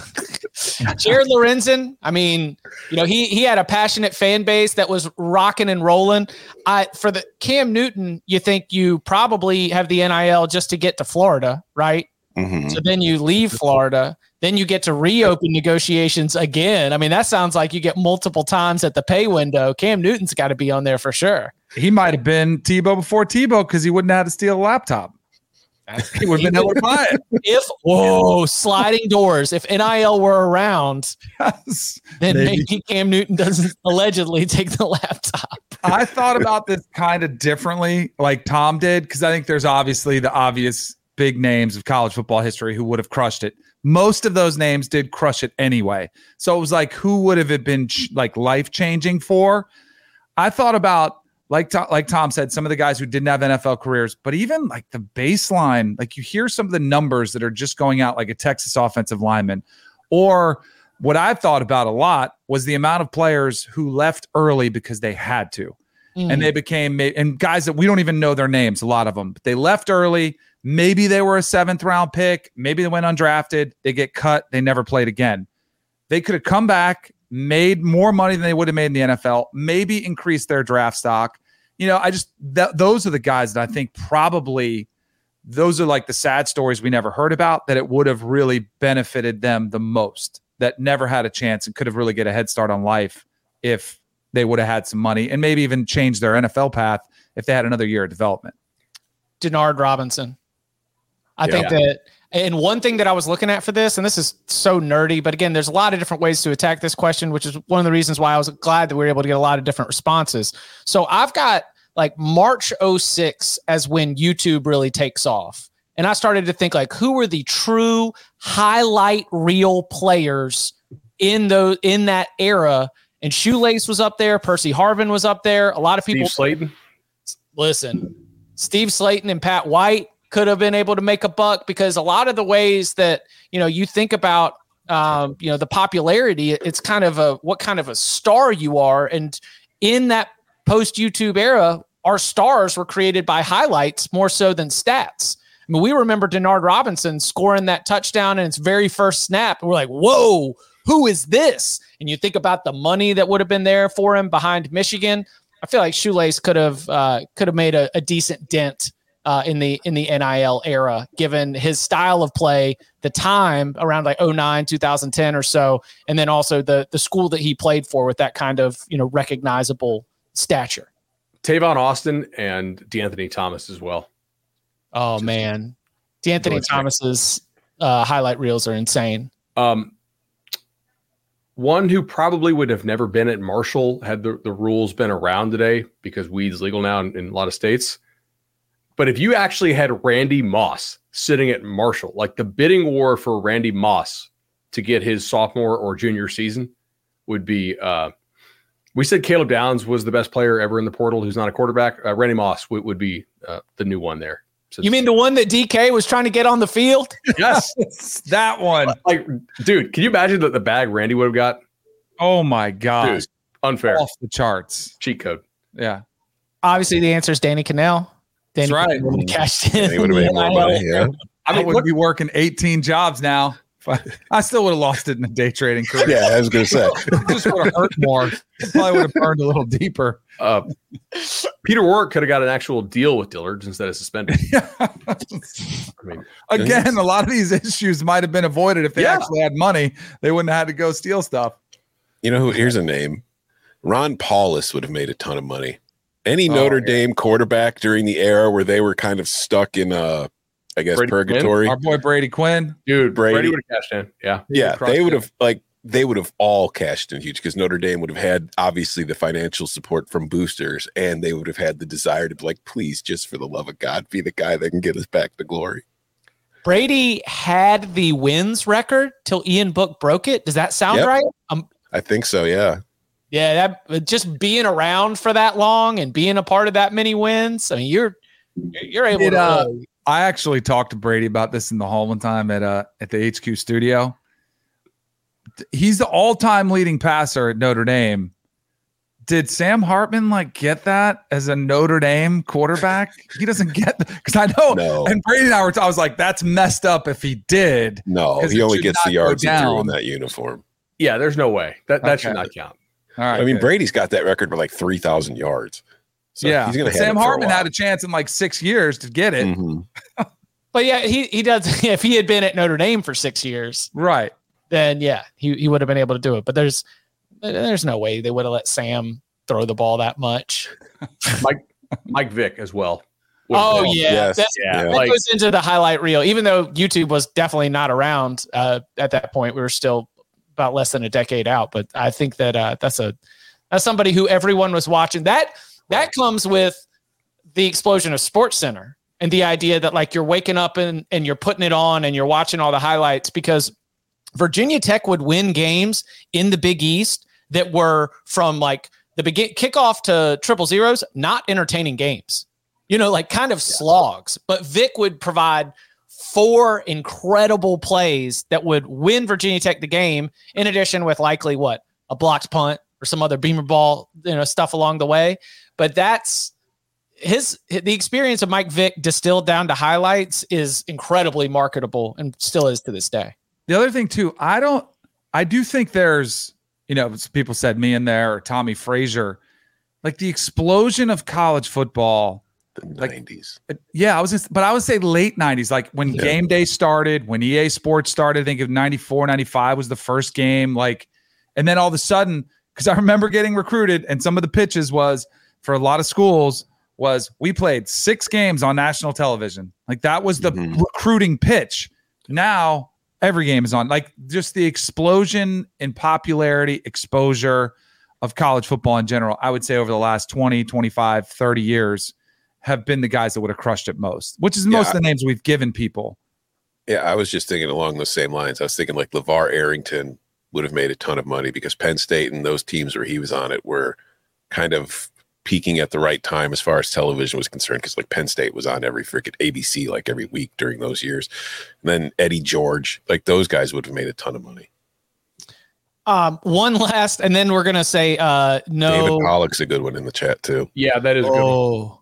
Jared Lorenzen, I mean, you know, he he had a passionate fan base that was rocking and rolling. I for the Cam Newton, you think you probably have the NIL just to get to Florida, right? Mm-hmm. So then you leave Florida, then you get to reopen negotiations again. I mean, that sounds like you get multiple times at the pay window. Cam Newton's got to be on there for sure. He might have been Tebow before Tebow because he wouldn't have to steal a laptop. he would have been able to buy it. If whoa, sliding doors. If NIL were around, yes, then maybe. maybe Cam Newton doesn't allegedly take the laptop. I thought about this kind of differently, like Tom did, because I think there's obviously the obvious big names of college football history who would have crushed it. Most of those names did crush it anyway. So it was like, who would have it been like life changing for? I thought about like like Tom said, some of the guys who didn't have NFL careers, but even like the baseline, like you hear some of the numbers that are just going out, like a Texas offensive lineman, or what I've thought about a lot was the amount of players who left early because they had to, mm. and they became and guys that we don't even know their names, a lot of them, but they left early Maybe they were a seventh round pick. Maybe they went undrafted. They get cut. They never played again. They could have come back, made more money than they would have made in the NFL, maybe increased their draft stock. You know, I just, th- those are the guys that I think probably those are like the sad stories we never heard about that it would have really benefited them the most that never had a chance and could have really get a head start on life if they would have had some money and maybe even changed their NFL path if they had another year of development. Denard Robinson. I yeah. think that, and one thing that I was looking at for this, and this is so nerdy, but again, there's a lot of different ways to attack this question, which is one of the reasons why I was glad that we were able to get a lot of different responses. So I've got like March 06 as when YouTube really takes off. And I started to think like, who were the true highlight reel players in those in that era? And Shoelace was up there, Percy Harvin was up there. A lot of people. Steve Slaton. Listen, Steve Slaton and Pat White could have been able to make a buck because a lot of the ways that you know you think about um, you know the popularity it's kind of a what kind of a star you are and in that post youtube era our stars were created by highlights more so than stats I mean, we remember Denard Robinson scoring that touchdown in its very first snap. And we're like, whoa, who is this? And you think about the money that would have been there for him behind Michigan. I feel like Shoelace could have uh, could have made a, a decent dent uh, in the in the NIL era, given his style of play, the time around like 09, 2010 or so, and then also the the school that he played for with that kind of you know recognizable stature. Tavon Austin and De'Anthony Thomas as well. Oh Just man, De'Anthony Thomas's uh, highlight reels are insane. Um, one who probably would have never been at Marshall had the, the rules been around today because weed's legal now in, in a lot of states. But if you actually had Randy Moss sitting at Marshall, like the bidding war for Randy Moss to get his sophomore or junior season would be. Uh, we said Caleb Downs was the best player ever in the portal who's not a quarterback. Uh, Randy Moss w- would be uh, the new one there. since You mean the one that DK was trying to get on the field? yes? that one. like, dude, can you imagine the, the bag Randy would have got? Oh my god. Unfair Off the charts. cheat code. Yeah. Obviously, the answer is Danny Kanell. Danny That's right. Kanell would've cashed in. He would have made more money. Yeah. I, mean, would look- be working 18 jobs now. I still would have lost it in the day trading career. Yeah, I was going to say. Just would have hurt more. Probably would have burned a little deeper. Uh, Peter Warrick could have got an actual deal with Dillard's instead of suspended. I mean, Again, a lot of these issues might have been avoided if they Yeah. actually had money. They wouldn't have had to go steal stuff. You know who? Here's a name. Ron Powlus would have made a ton of money. Any Oh, Notre yeah. Dame quarterback during the era where they were kind of stuck in, uh, I guess, Brady Quinn? purgatory. Our boy Brady Quinn. dude, Brady. Brady, would have cashed in. Yeah, yeah, they would have like they would have all cashed in huge because Notre Dame would have had obviously the financial support from boosters, and they would have had the desire to be like, please, just for the love of God, be the guy that can get us back to glory. Brady had the wins record till Ian Book broke it. Does that sound Yep. right? Um, I think so. Yeah. Yeah, that just being around for that long and being a part of that many wins. I mean, you're you're you're able Did, to. uh, I actually talked to Brady about this in the hall one time at uh at the HQ studio. He's the all-time leading passer at Notre Dame. Did Sam Hartman like get that as a Notre Dame quarterback? He doesn't get because I know. No. And Brady and I were. I was like, that's messed up if he did. no, he only gets the yards he threw down. in that uniform. yeah. There's no way that that should not count. All right. I mean, good. Brady's got that record for like three thousand yards. So yeah. he's gonna. Sam it a Hartman had a chance in like six years to get it. Mhm. but yeah, he he does. If he had been at Notre Dame for six years, Right. then yeah, he, he would have been able to do it. But there's there's no way they would have let Sam throw the ball that much. Mike Mike Vick as well. Oh yeah, Yes. that's, yeah. that Like goes into the highlight reel. Even though YouTube was definitely not around uh, at that point, we were still about less than a decade out. But I think that uh, that's a that's somebody who everyone was watching. That that comes with the explosion of Sports Center and the idea that like you're waking up and and you're putting it on and you're watching all the highlights because Virginia Tech would win games in the Big East that were from like the begin kickoff to triple zeros, not entertaining games. You know, like kind of slogs. But Vick would provide four incredible plays that would win Virginia Tech the game, in addition with likely what a blocked punt or some other beamer ball, you know, stuff along the way. But that's his the experience of Mike Vick distilled down to highlights is incredibly marketable and still is to this day. The other thing too, I don't. I do think there's, you know, people said me in there or Tommie Frazier, like the explosion of college football. The Like- nineties. Uh, Yeah, I was just, but I would say late 90s, like when Yeah. game day started, when EA Sports started, I think of 94, 95 was the first game. Like, and then all of a sudden, because I remember getting recruited, and some of the pitches was for a lot of schools was we played six games on national television. Like that was the Mhm. recruiting pitch. Now every game is on. Like just the explosion in popularity, exposure of college football in general, I would say over the last 20, 25, 30 years have been the guys that would have crushed it most, which is Yeah, most of the names we've given people. Yeah, I was just thinking along those same lines. I was thinking like LaVar Arrington would have made a ton of money because Penn State and those teams where he was on it were kind of peaking at the right time as far as television was concerned. Because like Penn State was on every freaking ABC like every week during those years. And then Eddie George, like those guys would have made a ton of money. Um, one last, and then we're gonna say uh no. David Pollack's a good one in the chat too. Yeah, that is a good. one. Oh,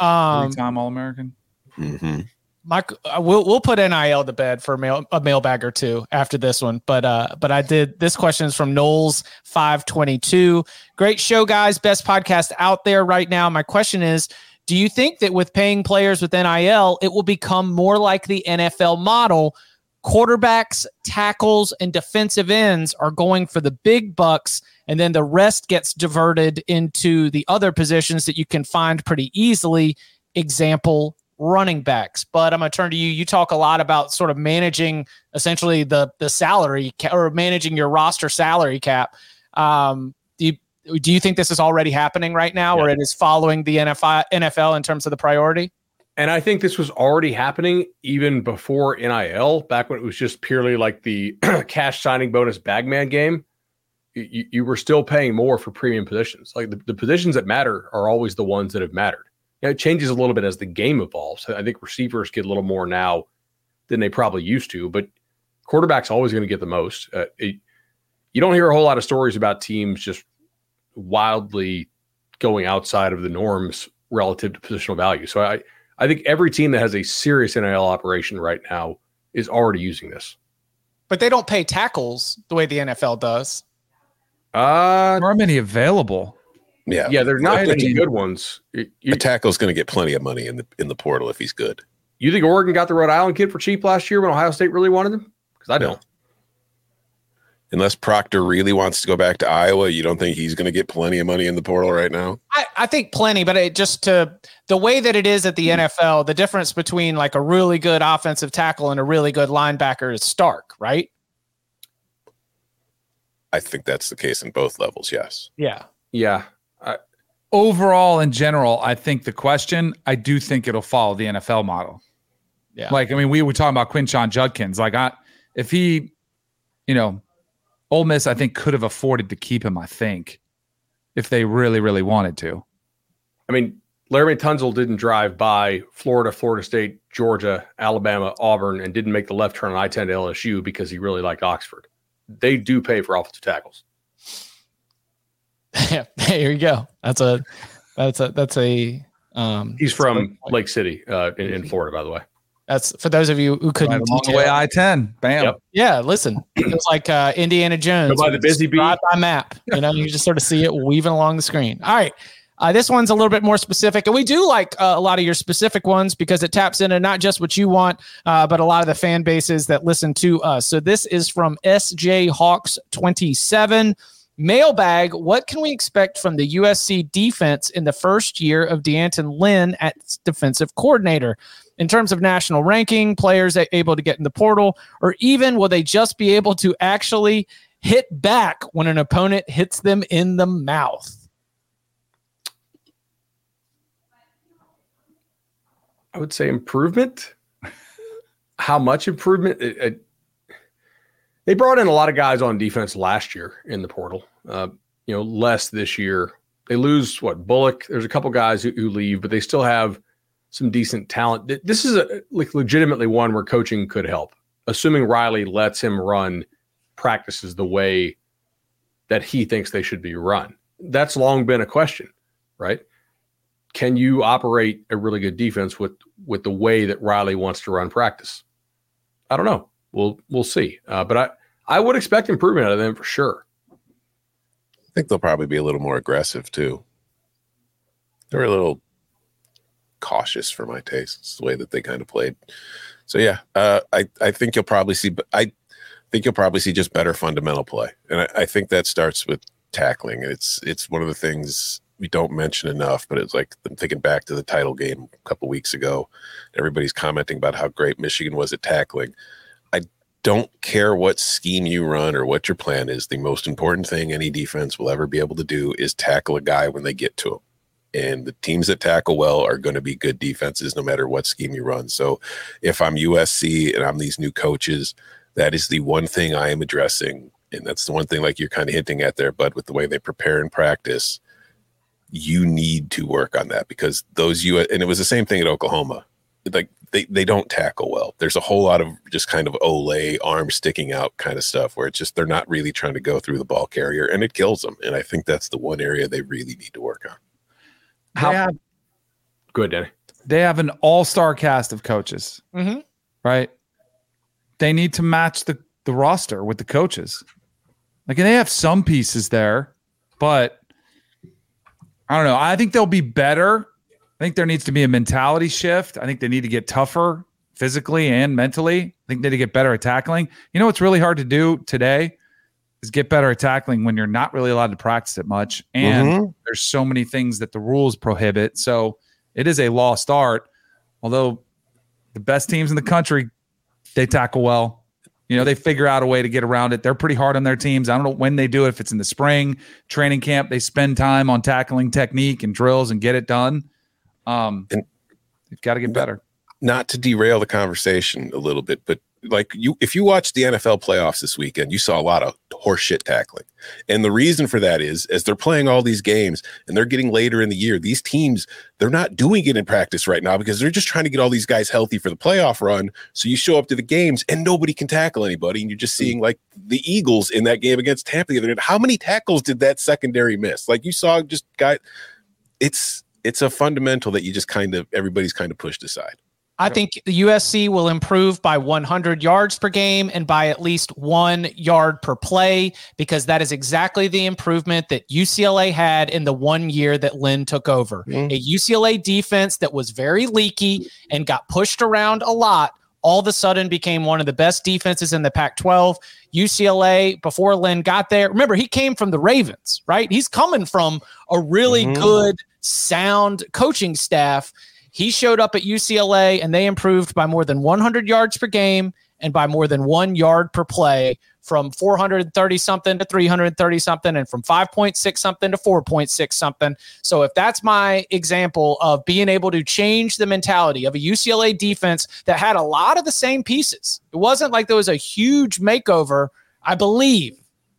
um, Three-time All-American. hmm Mike, uh, we'll we'll put NIL to bed for a mail a mailbag or two after this one. But uh, but I did. This question is from Knowles five twenty two. Great show, guys. Best podcast out there right now. My question is. Do you think that with paying players with NIL, it will become more like the NFL model? Quarterbacks, tackles, and defensive ends are going for the big bucks, and then the rest gets diverted into the other positions that you can find pretty easily. Example, running backs. But I'm going to turn to you. You talk a lot about sort of managing essentially the the salary ca- or managing your roster salary cap. Um, do you do you think this is already happening right now, or it is following the NFL NFL in terms of the priority? And I think this was already happening even before NIL, back when it was just purely like the cash signing bonus bagman game. You, you were still paying more for premium positions. Like the, the positions that matter are always the ones that have mattered. know, it changes a little bit as the game evolves. I think receivers get a little more now than they probably used to, but quarterback's always going to get the most. Uh, it, you don't hear a whole lot of stories about teams just wildly going outside of the norms relative to positional value. So I, I think every team that has a serious NIL operation right now is already using this. But they don't pay tackles the way the NFL does. Uh, there are many available. Yeah, yeah, they're not I many good ones. You, The tackle's going to get plenty of money in the in the portal if he's good. you think Oregon got the Rhode Island kid for cheap last year when Ohio State really wanted him? Because I don't. Unless Proctor really wants to go back to Iowa, you don't think he's going to get plenty of money in the portal right now? I, I think plenty, but it just to the way that it is at the NFL, the difference between like a really good offensive tackle and a really good linebacker is stark, right? I think that's the case in both levels. Yes. Yeah. Yeah, Overall, in general, I think the question, I do think it'll follow the NFL model. Yeah. Like, I mean, we were talking about Quinshon Judkins. Like, I, if he, you know, Ole Miss, I think could have afforded to keep him. I think, if they really, really wanted to. I mean, Laremy Tunsil didn't drive by Florida, Florida State, Georgia, Alabama, Auburn, and didn't make the left turn on I 10 to LSU because he really liked Oxford. They do pay for offensive tackles. Yeah. Here you go. That's a that's a that's a um He's from Lake City uh, in, in Florida, by the way. that's for those of you who couldn't Right along the way, I ten, bam. Yep. Yeah, listen, it's like uh, Indiana Jones. Go by the busy bee. Drive by map. You know, you just sort of see it weaving along the screen. All right. Uh, this one's a little bit more specific, and we do like uh, a lot of your specific ones because it taps into not just what you want, uh, but a lot of the fan bases that listen to us. So this is from SJ Hawks 27 mailbag. What can we expect from the USC defense in the first year of D'Anton Lynn at defensive coordinator? in terms of national ranking, players able to get in the portal, or even will they just be able to actually hit back when an opponent hits them in the mouth? I would say improvement. How much improvement? It- it- they brought in a lot of guys on defense last year in the portal. Uh, you know, less this year. They lose what Bullock. There's a couple guys who, who leave, but they still have some decent talent. This is a, like legitimately one where coaching could help, assuming Riley lets him run practices the way that he thinks they should be run. That's long been a question, right? Can you operate a really good defense with with the way that Riley wants to run practice? I don't know. We'll we'll see. Uh, but I I would expect improvement out of them for sure. I think they'll probably be a little more aggressive too. They're a little cautious for my tastes, the way that they kind of played. So yeah, uh, I I think you'll probably see. I think you'll probably see just better fundamental play, and I, I think that starts with tackling. It's it's one of the things we don't mention enough, but it's like I'm thinking back to the title game a couple weeks ago. Everybody's commenting about how great Michigan was at tackling. I don't care what scheme you run or what your plan is. The most important thing any defense will ever be able to do is tackle a guy when they get to him. And the teams that tackle well are going to be good defenses no matter what scheme you run. So if I'm USC and I'm these new coaches, that is the one thing I am addressing. And that's the one thing, like you're kind of hinting at there, but with the way they prepare and practice, you need to work on that because those you and it was the same thing at Oklahoma. Like they they don't tackle well. There's a whole lot of just kind of ole arm sticking out kind of stuff where it's just they're not really trying to go through the ball carrier and it kills them. And I think that's the one area they really need to work on. How have, good, Danny? they have an all-star cast of coaches, Mhm. right? They need to match the the roster with the coaches. Like and they have some pieces there, but I don't know. I think they'll be better. I think there needs to be a mentality shift. I think they need to get tougher physically and mentally. I think they need to get better at tackling. You know what's really hard to do today is get better at tackling when you're not really allowed to practice it much. And Mhm. there's so many things that the rules prohibit. So it is a lost art. Although the best teams in the country, they tackle well. You know, they figure out a way to get around it. They're pretty hard on their teams. I don't know when they do it. If it's in the spring training camp, they spend time on tackling technique and drills and get it done. Um, And- they've got to get better. not to derail the conversation a little bit, but like you if you watch the NFL playoffs this weekend, you saw a lot of horseshit tackling. And the reason for that is as they're playing all these games and they're getting later in the year, these teams they're not doing it in practice right now because they're just trying to get all these guys healthy for the playoff run. So you show up to the games and nobody can tackle anybody. And you're just hmm. seeing like the Eagles in that game against Tampa the other day. How many tackles did that secondary miss? Like you saw just guy it's it's a fundamental that you just kind of everybody's kind of pushed aside. I think the USC will improve by 100 yards per game and by at least one yard per play because that is exactly the improvement that UCLA had in the one year that Lynn took over. Mm-hmm. A UCLA defense that was very leaky and got pushed around a lot all of a sudden became one of the best defenses in the Pac 12. UCLA, before Lynn got there, remember, he came from the Ravens, right? He's coming from a really mm-hmm. good, sound coaching staff. He showed up at UCLA and they improved by more than 100 yards per game and by more than one yard per play from 430 something to 330 something and from 5.6 something to 4.6 something. So if that's my example of being able to change the mentality of a UCLA defense that had a lot of the same pieces. It wasn't like there was a huge makeover, I believe,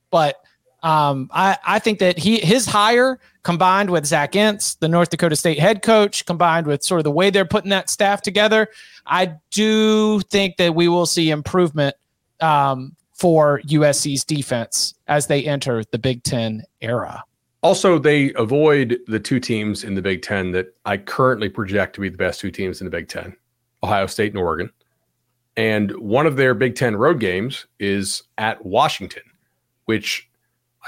but um, I, I think that he his hire combined with Zach Entz, the North Dakota State head coach, combined with sort of the way they're putting that staff together, I do think that we will see improvement um, for USC's defense as they enter the Big Ten era. Also, they avoid the two teams in the Big Ten that I currently project to be the best two teams in the Big Ten Ohio State and Oregon. And one of their Big Ten road games is at Washington, which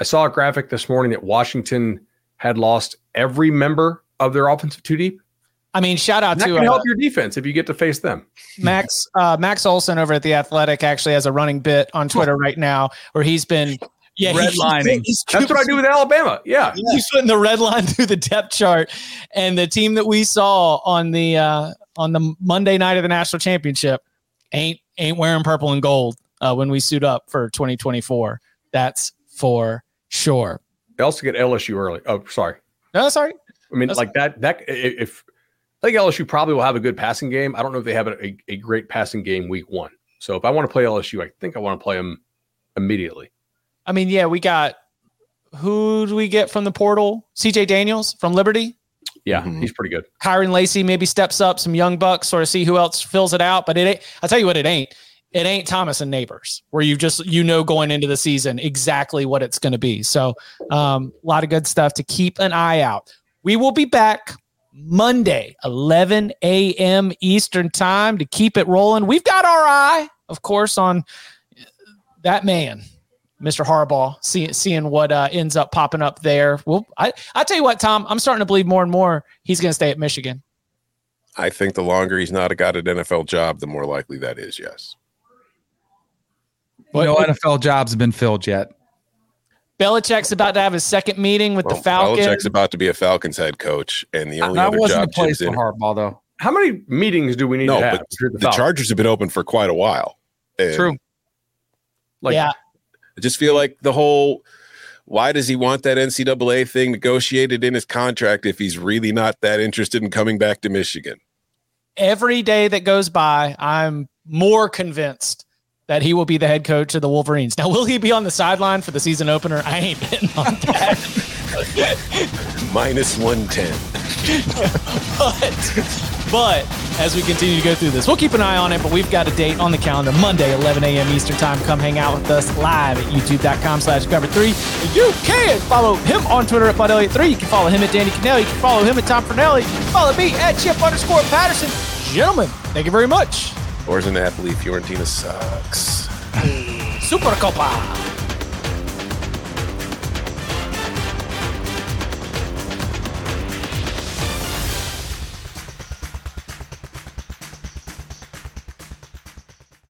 I saw a graphic this morning that Washington had lost every member of their offensive two deep. I mean, shout out that to can uh, help your defense if you get to face them. Max uh, Max Olson over at the Athletic actually has a running bit on Twitter right now where he's been yeah redlining. He's, he's, That's what I do with Alabama. Yeah, he's putting the red line through the depth chart, and the team that we saw on the uh, on the Monday night of the national championship ain't ain't wearing purple and gold uh, when we suit up for 2024. That's for sure. They also get LSU early. Oh, sorry. No, sorry. I mean, that's like that. That if I think LSU probably will have a good passing game. I don't know if they have a, a great passing game week one. So if I want to play LSU, I think I want to play them immediately. I mean, yeah, we got who do we get from the portal? CJ Daniels from Liberty. Yeah, mm-hmm. he's pretty good. Kyren Lacy maybe steps up, some young bucks, sort of see who else fills it out. But it ain't, I'll tell you what, it ain't. It ain't Thomas and Nabers, where you just you know going into the season exactly what it's going to be. So um, a lot of good stuff to keep an eye out. We will be back Monday, 11 a.m. Eastern time to keep it rolling. We've got our eye, of course, on that man, Mr. Harbaugh, see, seeing what uh, ends up popping up there. Well, I, I tell you what, Tom, I'm starting to believe more and more he's going to stay at Michigan. I think the longer he's not got an NFL job, the more likely that is, yes. No NFL jobs have been filled yet. Belichick's about to have his second meeting with well, the Falcons. Belichick's about to be a Falcons head coach, and the only that other wasn't job a place for Harbaugh, though. How many meetings do we need no, to have? But the, the Chargers have been open for quite a while. True. Like, yeah. I just feel like the whole why does he want that NCAA thing negotiated in his contract if he's really not that interested in coming back to Michigan? Every day that goes by, I'm more convinced that he will be the head coach of the Wolverines. Now, will he be on the sideline for the season opener? I ain't betting on that. Minus 110. but, but as we continue to go through this, we'll keep an eye on it. But we've got a date on the calendar Monday, 11 a.m. Eastern Time. Come hang out with us live at youtube.com slash cover three. You can follow him on Twitter at Bud Elliott3. You can follow him at Danny Kanell. You can follow him at Tom. You can follow me at Chip underscore Patterson. Gentlemen, thank you very much. Or as an athlete, Fiorentina sucks. Super Copa.